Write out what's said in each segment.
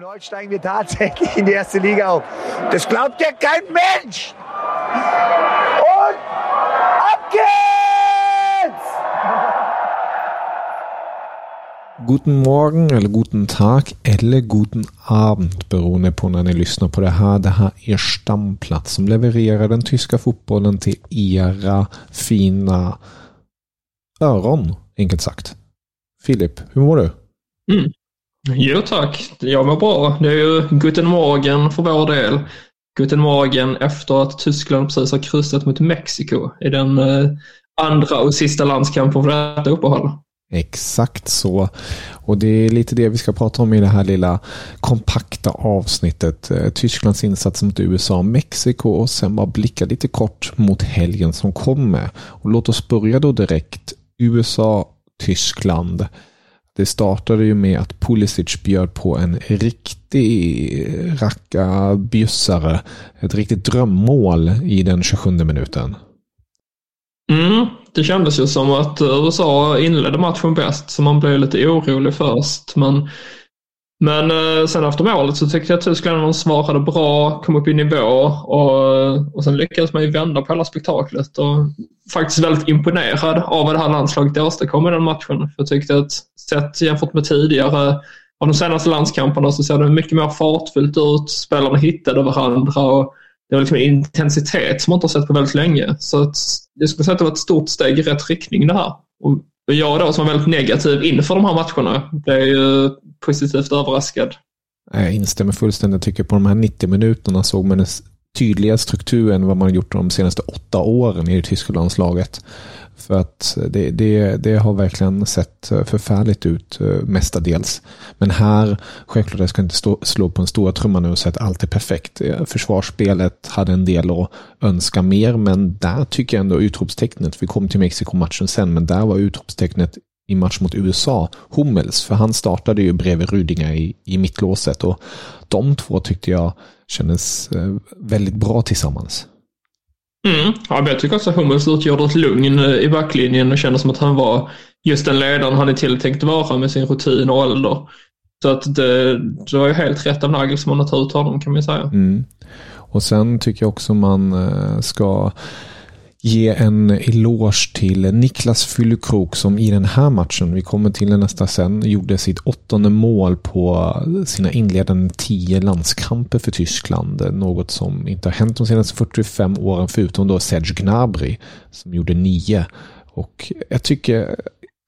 Und heute steigen wir tatsächlich in die erste Liga auf. Das glaubt ja kein Mensch! Und ab geht's! Guten morgon eller guten tag eller guten abend beroende på när ni lyssnar på det här. Det här är Stamplats som levererar den tyska fotbollen till era fina öron, enkelt sagt. Filip, hur mår du? Mm. Jo tack, jag mår bra. Det är ju Guten Morgen för vår del. Guten Morgen efter att Tyskland precis har kryssat mot Mexiko i den eh, andra och sista landskampen för detta uppehåll. Exakt så. Och det är lite det vi ska prata om i det här lilla kompakta avsnittet. Eh, Tysklands insats mot USA och Mexiko och sen bara blicka lite kort mot helgen som kommer. Och låt oss börja då direkt. USA, Tyskland. Det startade ju med att Pulisic bjöd på en riktig racka bjussare. Ett riktigt drömmål i den 27 minuten. Mm, det kändes ju som att USA inledde matchen bäst så man blev lite orolig först. Men, men eh, sen efter målet så tyckte jag att Tyskland svarade bra, kom upp i nivå och, och sen lyckades man ju vända på hela spektaklet. Och faktiskt väldigt imponerad av vad det här landslaget åstadkom i den matchen. Jag tyckte att sett jämfört med tidigare av de senaste landskamperna så ser det mycket mer fartfyllt ut. Spelarna hittade varandra och det var liksom en intensitet som man inte har sett på väldigt länge. Så att jag skulle säga att det var ett stort steg i rätt riktning det här. Och jag då som var väldigt negativ inför de här matcherna blev ju positivt överraskad. Jag instämmer fullständigt. Jag tycker på de här 90 minuterna såg man tydliga struktur än vad man gjort de senaste åtta åren i det tyska landslaget. För att det, det, det har verkligen sett förfärligt ut eh, mestadels. Men här, självklart, jag ska inte stå, slå på en stora trumma nu och säga att allt är perfekt. Eh, försvarsspelet hade en del att önska mer, men där tycker jag ändå utropstecknet, vi kom till Mexiko-matchen sen, men där var utropstecknet i match mot USA, Hummels, för han startade ju bredvid Rüdiger i, i mittlåset och de två tyckte jag kändes väldigt bra tillsammans. Mm. Ja, jag tycker också att Hummels utgjorde ett lugn i backlinjen och kändes som att han var just den ledaren han är tilltänkt vara med sin rutin och ålder. Så att det, det var ju helt rätt av Nagelsmann att ta ut honom kan man säga. Mm. Och sen tycker jag också man ska ge en eloge till Niklas Fyllekrok som i den här matchen, vi kommer till den nästa sen, gjorde sitt åttonde mål på sina inledande tio landskamper för Tyskland. Något som inte har hänt de senaste 45 åren förutom då Serge Gnabry som gjorde nio. Och jag tycker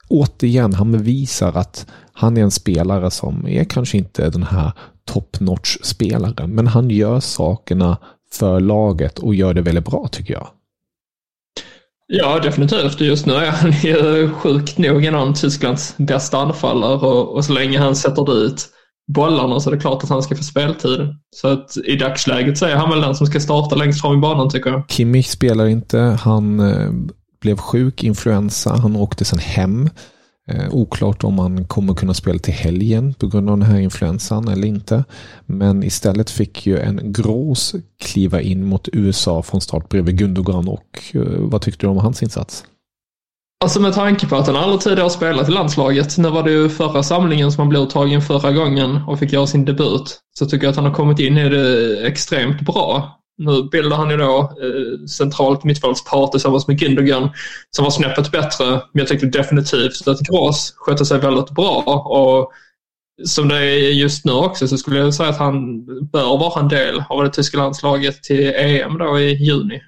återigen, han bevisar att han är en spelare som är kanske inte den här top notch spelaren, men han gör sakerna för laget och gör det väldigt bra tycker jag. Ja, definitivt. Just nu är han ju sjukt nog en av Tysklands bästa anfallare och, och så länge han sätter dit bollarna så är det klart att han ska få speltid. Så att i dagsläget så är han väl den som ska starta längst fram i banan tycker jag. Kimmich spelar inte. Han eh, blev sjuk, influensa. Han åkte sen hem. Eh, oklart om han kommer kunna spela till helgen på grund av den här influensan eller inte. Men istället fick ju en Grås kliva in mot USA från start bredvid Gundogan och eh, vad tyckte du om hans insats? Alltså med tanke på att han aldrig tidigare har spelat i landslaget. Nu var det ju förra samlingen som han blev uttagen förra gången och fick göra sin debut. Så tycker jag att han har kommit in i det extremt bra. Nu bildar han ju då eh, centralt mittfältspar tillsammans med Gündogan som var snäppet bättre. Men jag tyckte definitivt att Gras skötte sig väldigt bra. Och som det är just nu också så skulle jag säga att han bör vara en del av det tyska landslaget till EM då i juni.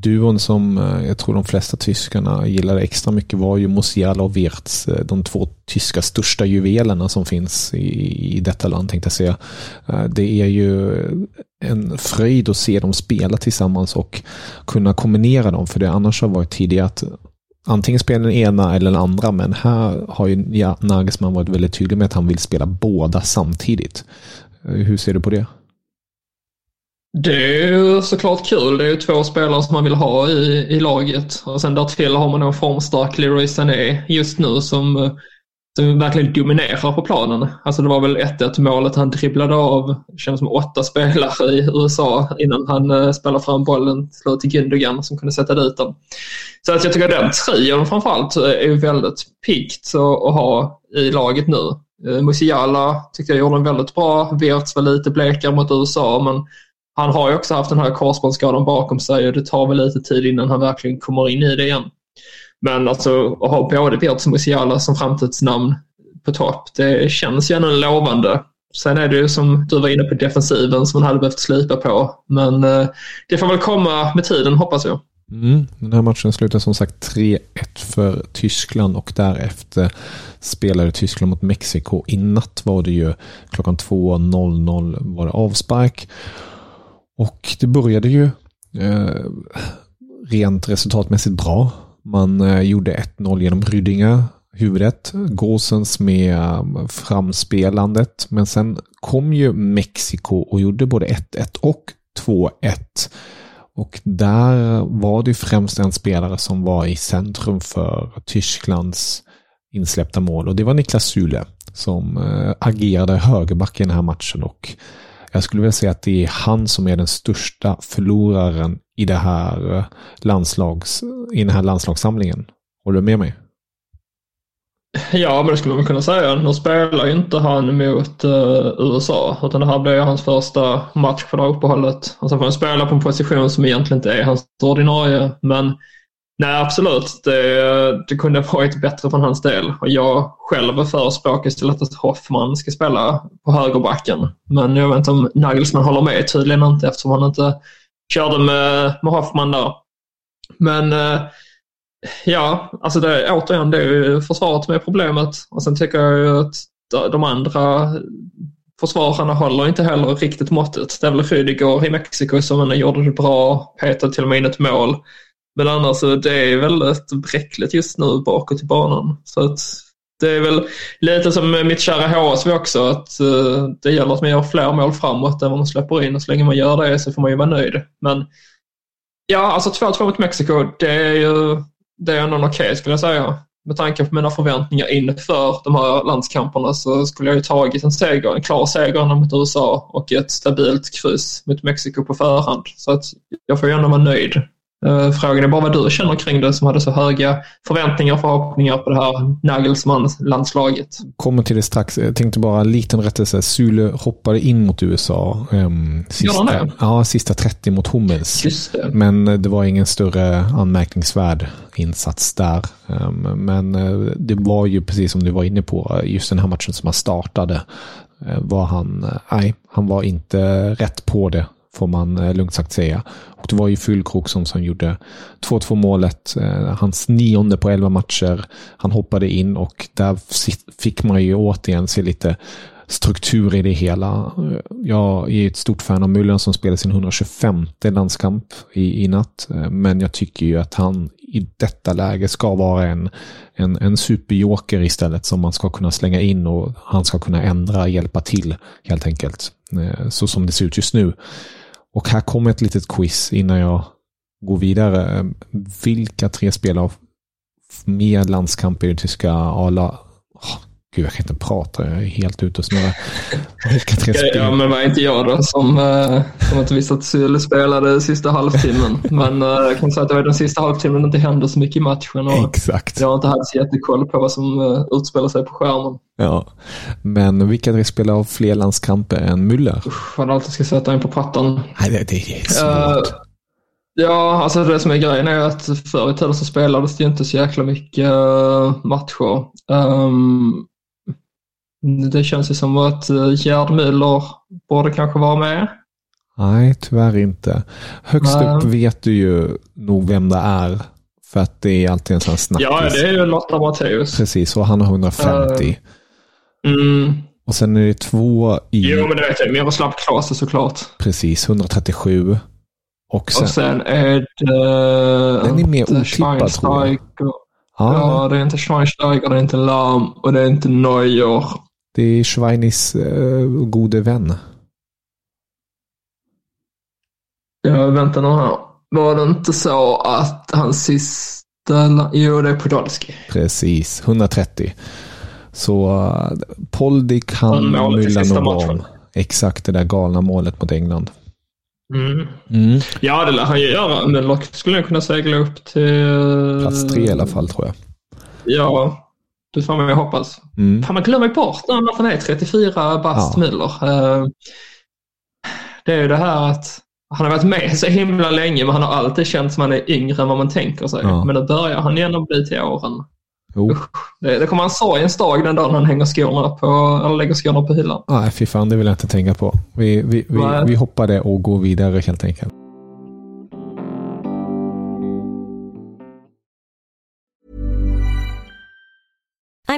Duon som eh, jag tror de flesta tyskarna gillade extra mycket var ju Musiala och Wirtz, eh, de två tyska största juvelerna som finns i, i detta land tänkte jag säga. Eh, det är ju en fröjd att se dem spela tillsammans och kunna kombinera dem, för det annars har varit tidigare att antingen spela den ena eller den andra, men här har ju Nagelsmann varit väldigt tydlig med att han vill spela båda samtidigt. Hur ser du på det? Det är ju såklart kul. Det är ju två spelare som man vill ha i, i laget. Och sen därtill har man en formstark Leroy Sané just nu som, eh, som verkligen dominerar på planen. Alltså det var väl 1-1 målet han dribblade av, det som åtta spelare i USA innan han eh, spelade fram bollen till till Gündogan som kunde sätta dit den. Så att jag tycker den trion framförallt eh, är ju väldigt piggt att ha i laget nu. Musiala tyckte jag gjorde en väldigt bra. Wirtz var lite blekare mot USA men han har ju också haft den här korsbandsskadan bakom sig och det tar väl lite tid innan han verkligen kommer in i det igen. Men alltså att ha både Wirtz och Musiala som framtidsnamn på topp, det känns ju ändå lovande. Sen är det ju som du var inne på defensiven som man hade behövt slipa på. Men eh, det får väl komma med tiden hoppas jag. Mm, den här matchen slutade som sagt 3-1 för Tyskland och därefter spelade Tyskland mot Mexiko. I natt var det ju klockan 2.00 var det avspark. Och det började ju eh, rent resultatmässigt bra. Man eh, gjorde 1-0 genom Rydinga, huvudet. Gåsens med eh, framspelandet. Men sen kom ju Mexiko och gjorde både 1-1 och 2-1. Och där var det främst en spelare som var i centrum för Tysklands insläppta mål och det var Niklas Sule som eh, agerade högerback i den här matchen och jag skulle vilja säga att det är han som är den största förloraren i, det här eh, landslags, i den här landslagssamlingen. Håller du med mig? Ja, men det skulle man kunna säga. Nu spelar ju inte han mot uh, USA, utan det här blir hans första match för det här uppehållet. Och sen får han spela på en position som egentligen inte är hans ordinarie. Men Nej, absolut. Det, det kunde ha varit bättre från hans del. Och jag själv förespråkar istället att Hoffman ska spela på högerbacken. Men jag vet inte om Nagelsmann håller med, tydligen inte eftersom han inte körde med, med Hoffman där. Men eh, ja, alltså det, återigen, det är ju försvaret med problemet. Och sen tycker jag ju att de andra försvararna håller inte heller riktigt måttet. Det är väl Rydiger i Mexiko som gjorde det bra, petade till och med in ett mål. Men annars så det är väldigt bräckligt just nu bakåt i banan. Så att det är väl lite som med mitt kära HSV också, att eh, det gäller att man gör fler mål framåt än vad man släpper in och så länge man gör det så får man ju vara nöjd. Men ja, alltså 2-2 mot Mexiko, det är ju det är ändå okej okay, skulle jag säga. Med tanke på mina förväntningar inför de här landskamperna så skulle jag ju tagit en seger, en klar seger mot USA och ett stabilt kryss mot Mexiko på förhand. Så att jag får ju ändå vara nöjd frågan är bara vad du känner kring det som hade så höga förväntningar och förhoppningar på det här Nagelsmann-landslaget. Kommer till det strax. Jag tänkte bara en liten rättelse. Sule hoppade in mot USA. Um, sista, ja, sista 30 mot Hummels. Det. Men det var ingen större anmärkningsvärd insats där. Um, men uh, det var ju precis som du var inne på, just den här matchen som han startade var han, nej, han var inte rätt på det får man eh, lugnt sagt säga. Och det var ju Fyllkrok som, som gjorde 2-2 målet. Eh, hans nionde på 11 matcher. Han hoppade in och där fick man ju återigen se lite struktur i det hela. Eh, jag är ett stort fan av Mullen som spelar sin 125 landskamp i, i natt. Men jag tycker ju att han i detta läge ska vara en, en, en superjoker istället som man ska kunna slänga in och han ska kunna ändra, hjälpa till helt enkelt. Så som det ser ut just nu. Och här kommer ett litet quiz innan jag går vidare. Ehm, vilka tre spelare med landskamp i tyska A-laget Gud, jag kan inte prata. Jag är helt ute och snurrar. Ja, men var inte jag då som, uh, som inte visste att Syle spelade sista halvtimmen. Men uh, jag kan säga att det var den sista halvtimmen det inte hände så mycket i matchen. Och Exakt. Jag har inte haft så jättekoll på vad som uh, utspelar sig på skärmen. Ja, men vilka tre spelare har fler landskamper än Müller? Usch, vad alltid ska sätta in på pattan. Nej, det, det är svårt. Uh, Ja, alltså det som är grejen är att förr i tiden så spelades det inte så jäkla mycket matcher. Um, det känns ju som att eh, Gerd Müller borde kanske vara med. Nej, tyvärr inte. Högst Nej. upp vet du ju nog vem det är. För att det är alltid en sån snackis. Ja, det är ju Lotta Matteus. Precis, och han har 150. Uh, mm. Och sen är det två i... Jo, men det vet jag. Miroslav Klose såklart. Precis, 137. Och sen, och sen är det... Den är mer otippad tror jag. Ja. ja, det är inte Schweinsteiger, det är inte Lam och det är inte Neuer. Det är Schweinis uh, gode vän. Ja, vänta nu här. Var det inte så att hans sista... Jo, det är Podolski. Precis, 130. Så uh, Poldi kan mylla nog om. Exakt det där galna målet mot England. Mm. Mm. Ja, det lär han ju göra. Men skulle jag kunna segla upp till... Plats tre i alla fall tror jag. Ja, det får man ju hoppas. Mm. Fan, man glömmer bort när han är 34 bast ja. Müller. Uh, det är ju det här att han har varit med så himla länge men han har alltid känt som han är yngre än vad man tänker sig. Ja. Men nu börjar han igen bli till åren. Oh. Det, det kommer en sorgens dag den dagen han hänger skorna på, eller lägger skorna på hyllan. Nej, fy fan, det vill jag inte tänka på. Vi, vi, vi, vi hoppar det och går vidare helt enkelt.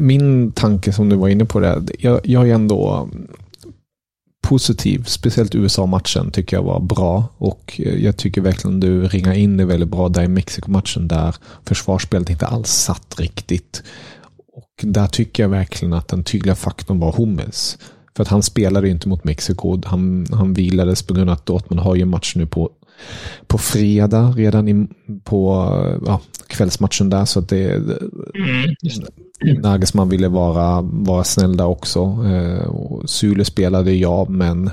Min tanke som du var inne på, det, jag, jag är ändå positiv. Speciellt USA-matchen tycker jag var bra. Och jag tycker verkligen du ringar in det väldigt bra där i Mexiko-matchen där försvarsspelet inte alls satt riktigt. Och där tycker jag verkligen att den tydliga faktorn var Hummels. För att han spelade inte mot Mexiko. Han, han vilades på grund av att Dortmund har ju match nu på, på fredag redan i, på ja, kvällsmatchen där. Så att det, mm, Nagelsmann ville vara, vara snäll där också. Eh, Sule spelade ja, men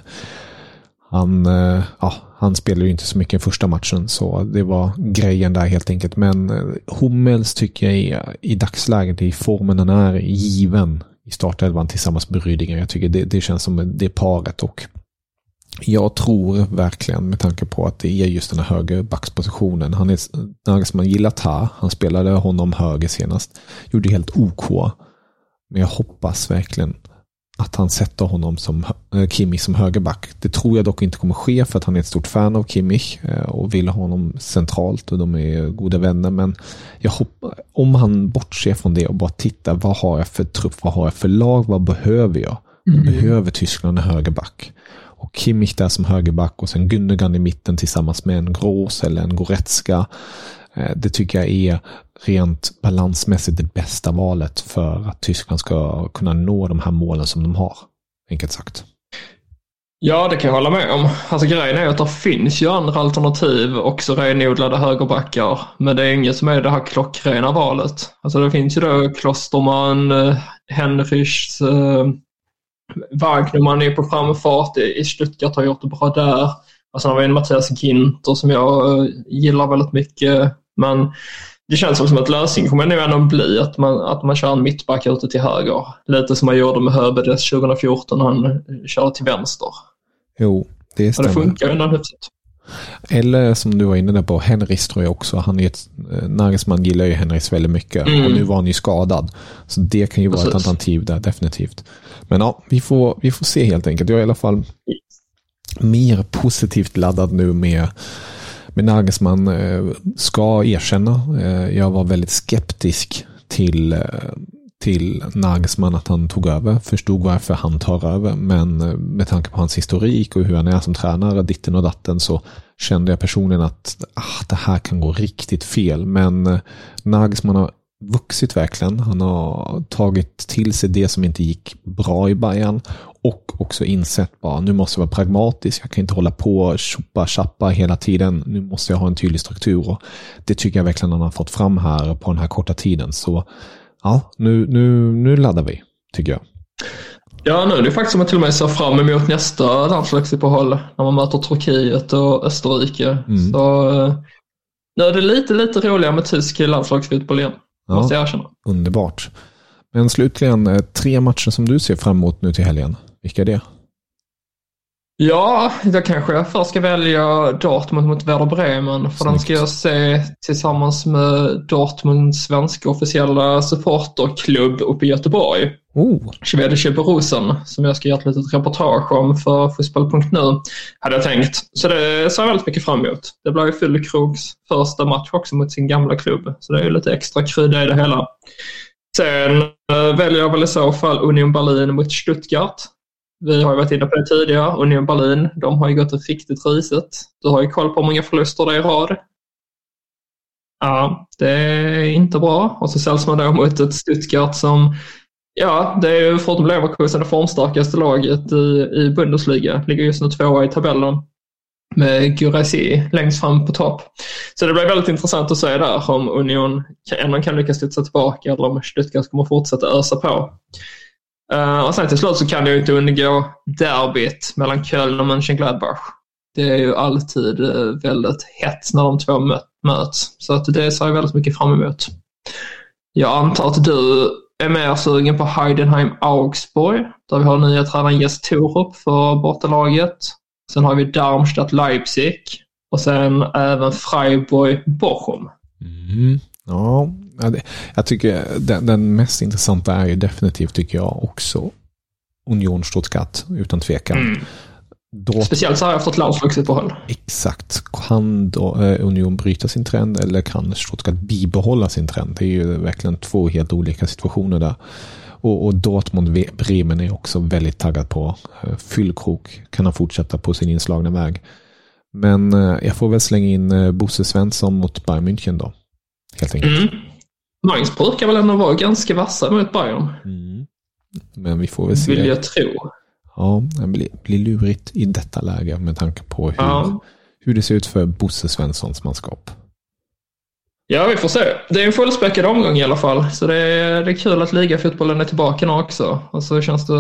han, eh, ja, han spelade ju inte så mycket i första matchen, så det var grejen där helt enkelt. Men eh, Hummels tycker jag är i dagsläget, i formen han är, given i startelvan tillsammans med Rydiger. Jag tycker det, det känns som det paret och jag tror verkligen med tanke på att det är just den här högerbackspositionen. Han är Nagelsmann gillar Ta. Han spelade honom höger senast. Gjorde helt OK. Men jag hoppas verkligen att han sätter honom som äh, Kimmich som högerback. Det tror jag dock inte kommer ske för att han är ett stort fan av Kimmich äh, och vill ha honom centralt och de är goda vänner. Men jag hoppas, om han bortser från det och bara tittar, vad har jag för trupp, vad har jag för lag, vad behöver jag? Mm. Behöver Tyskland en högerback? Och Kimmich där som högerback och sen Gündogan i mitten tillsammans med en Grås eller en Goretzka. Eh, det tycker jag är rent balansmässigt det bästa valet för att Tyskland ska kunna nå de här målen som de har. Enkelt sagt. Ja, det kan jag hålla med om. Alltså grejen är att det finns ju andra alternativ, också renodlade högerbackar. Men det är inget som är det här klockrena valet. Alltså det finns ju då Klosterman, eh, Henrichs, eh, Wagnerman är på framfart i Stuttgart har gjort det bra där. Och sen har vi en Mattias Ginter som jag eh, gillar väldigt mycket. Men det känns som att lösningen kommer nog ändå bli att man, att man kör en mittback ute till höger. Lite som man gjorde med Höbedes 2014 när han eh, körde till vänster. Jo, det stämmer. Och det funkar ju ändå hyfsat. Eller som du var inne där på, Henris tror jag också. Han är ett, eh, Nagelsmann gillar ju Henris väldigt mycket. Mm. Och nu var han ju skadad. Så det kan ju Precis. vara ett alternativ där, definitivt. Men ja, vi får, vi får se helt enkelt. Jag är i alla fall mer positivt laddad nu med, med Nagelsmann. Eh, ska erkänna, eh, jag var väldigt skeptisk till eh, till Nagelsmann att han tog över. Förstod varför han tar över. Men med tanke på hans historik och hur han är som tränare, ditten och datten, så kände jag personligen att ah, det här kan gå riktigt fel. Men Nagelsmann har vuxit verkligen. Han har tagit till sig det som inte gick bra i Bayern och också insett bara nu måste jag vara pragmatisk. Jag kan inte hålla på och tjoppa tjappa hela tiden. Nu måste jag ha en tydlig struktur och det tycker jag verkligen han har fått fram här på den här korta tiden. Så ja, nu, nu, nu laddar vi, tycker jag. Ja, nu är det faktiskt som att till och med ser fram emot nästa landslagsuppehåll när man möter Turkiet och Österrike. Mm. Så eh, nu är det lite, lite roligare med tysk landslagsfotboll igen. Ja, måste jag erkänna. Underbart. Men slutligen, eh, tre matcher som du ser fram emot nu till helgen. Vilka är det? Ja, då kanske jag först ska välja Dortmund mot Werder Bremen. För Snyggt. den ska jag se tillsammans med Dortmunds svenska officiella supporterklubb uppe i Göteborg. Oh. Schwedische Borusen, som jag ska göra ett litet reportage om för Fotboll.nu, hade jag tänkt. Så det ser jag väldigt mycket fram emot. Det blir ju Fyllekrogs första match också mot sin gamla klubb, så det är ju lite extra krydda i det hela. Sen äh, väljer jag väl i så fall Union Berlin mot Stuttgart. Vi har ju varit inne på det tidigare. Union Berlin, de har ju gått ett riktigt risigt. Du har ju koll på hur många förluster det är i rad. Ja, det är inte bra. Och så säljs man då mot ett Stuttgart som, ja, det är ju förutom Leverkusen det formstarkaste laget i, i Bundesliga. Ligger just nu tvåa i tabellen med Gurasi längst fram på topp. Så det blir väldigt intressant att se där om Union ändå kan lyckas studsa tillbaka eller om Stuttgart kommer fortsätta ösa på. Uh, och sen till slut så kan det ju inte undgå derbyt mellan Köln och Mönchengladbach. Det är ju alltid uh, väldigt hett när de två mö möts. Så att det ser jag väldigt mycket fram emot. Jag antar att du är mer sugen på Heidenheim Augsburg där vi har nya tränaren Jes Torup för bortalaget. Sen har vi Darmstadt Leipzig och sen även Freiburg Bochum. Mm. Ja, jag tycker den, den, mest intressanta är ju definitivt, tycker jag, också Union Stuttgart, utan tvekan. Mm. Då, Speciellt så här efter ett landslagsuppehåll. Exakt. Kan då eh, Union bryta sin trend eller kan Stuttgart bibehålla sin trend? Det är ju verkligen två helt olika situationer där. Och, och Dortmund Bremen är också väldigt taggad på. Eh, Fyllkrok kan han fortsätta på sin inslagna väg. Men eh, jag får väl slänga in Bosse Svensson mot Bayern München då. Helt enkelt. Mm. Mainz brukar väl ändå vara ganska vassa mot Bayern. Mm. Men vi får väl se. Vill jag tro. Ja, det blir, blir lurigt i detta läge med tanke på hur, ja. hur det ser ut för Bosse Svenssons manskap. Ja, vi får se. Det är en fullspäckad omgång i alla fall. Så det är, det är kul att ligafotbollen är tillbaka nu också. Och så känns det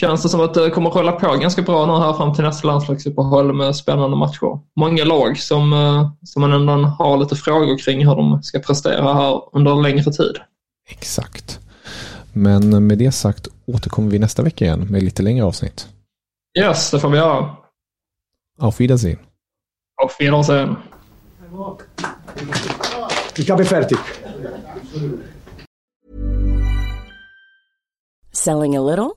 känns det som att det kommer att rulla på ganska bra nu här fram till nästa landslagsuppehåll med spännande matcher. Många lag som, eh, som man ändå har lite frågor kring hur de ska prestera här under en längre tid. Exakt. Men med det sagt återkommer vi nästa vecka igen med lite längre avsnitt. Yes, det får vi göra. Auf Wiedersehen. Auf Wiedersehen. Ich habe fertig. Selling a little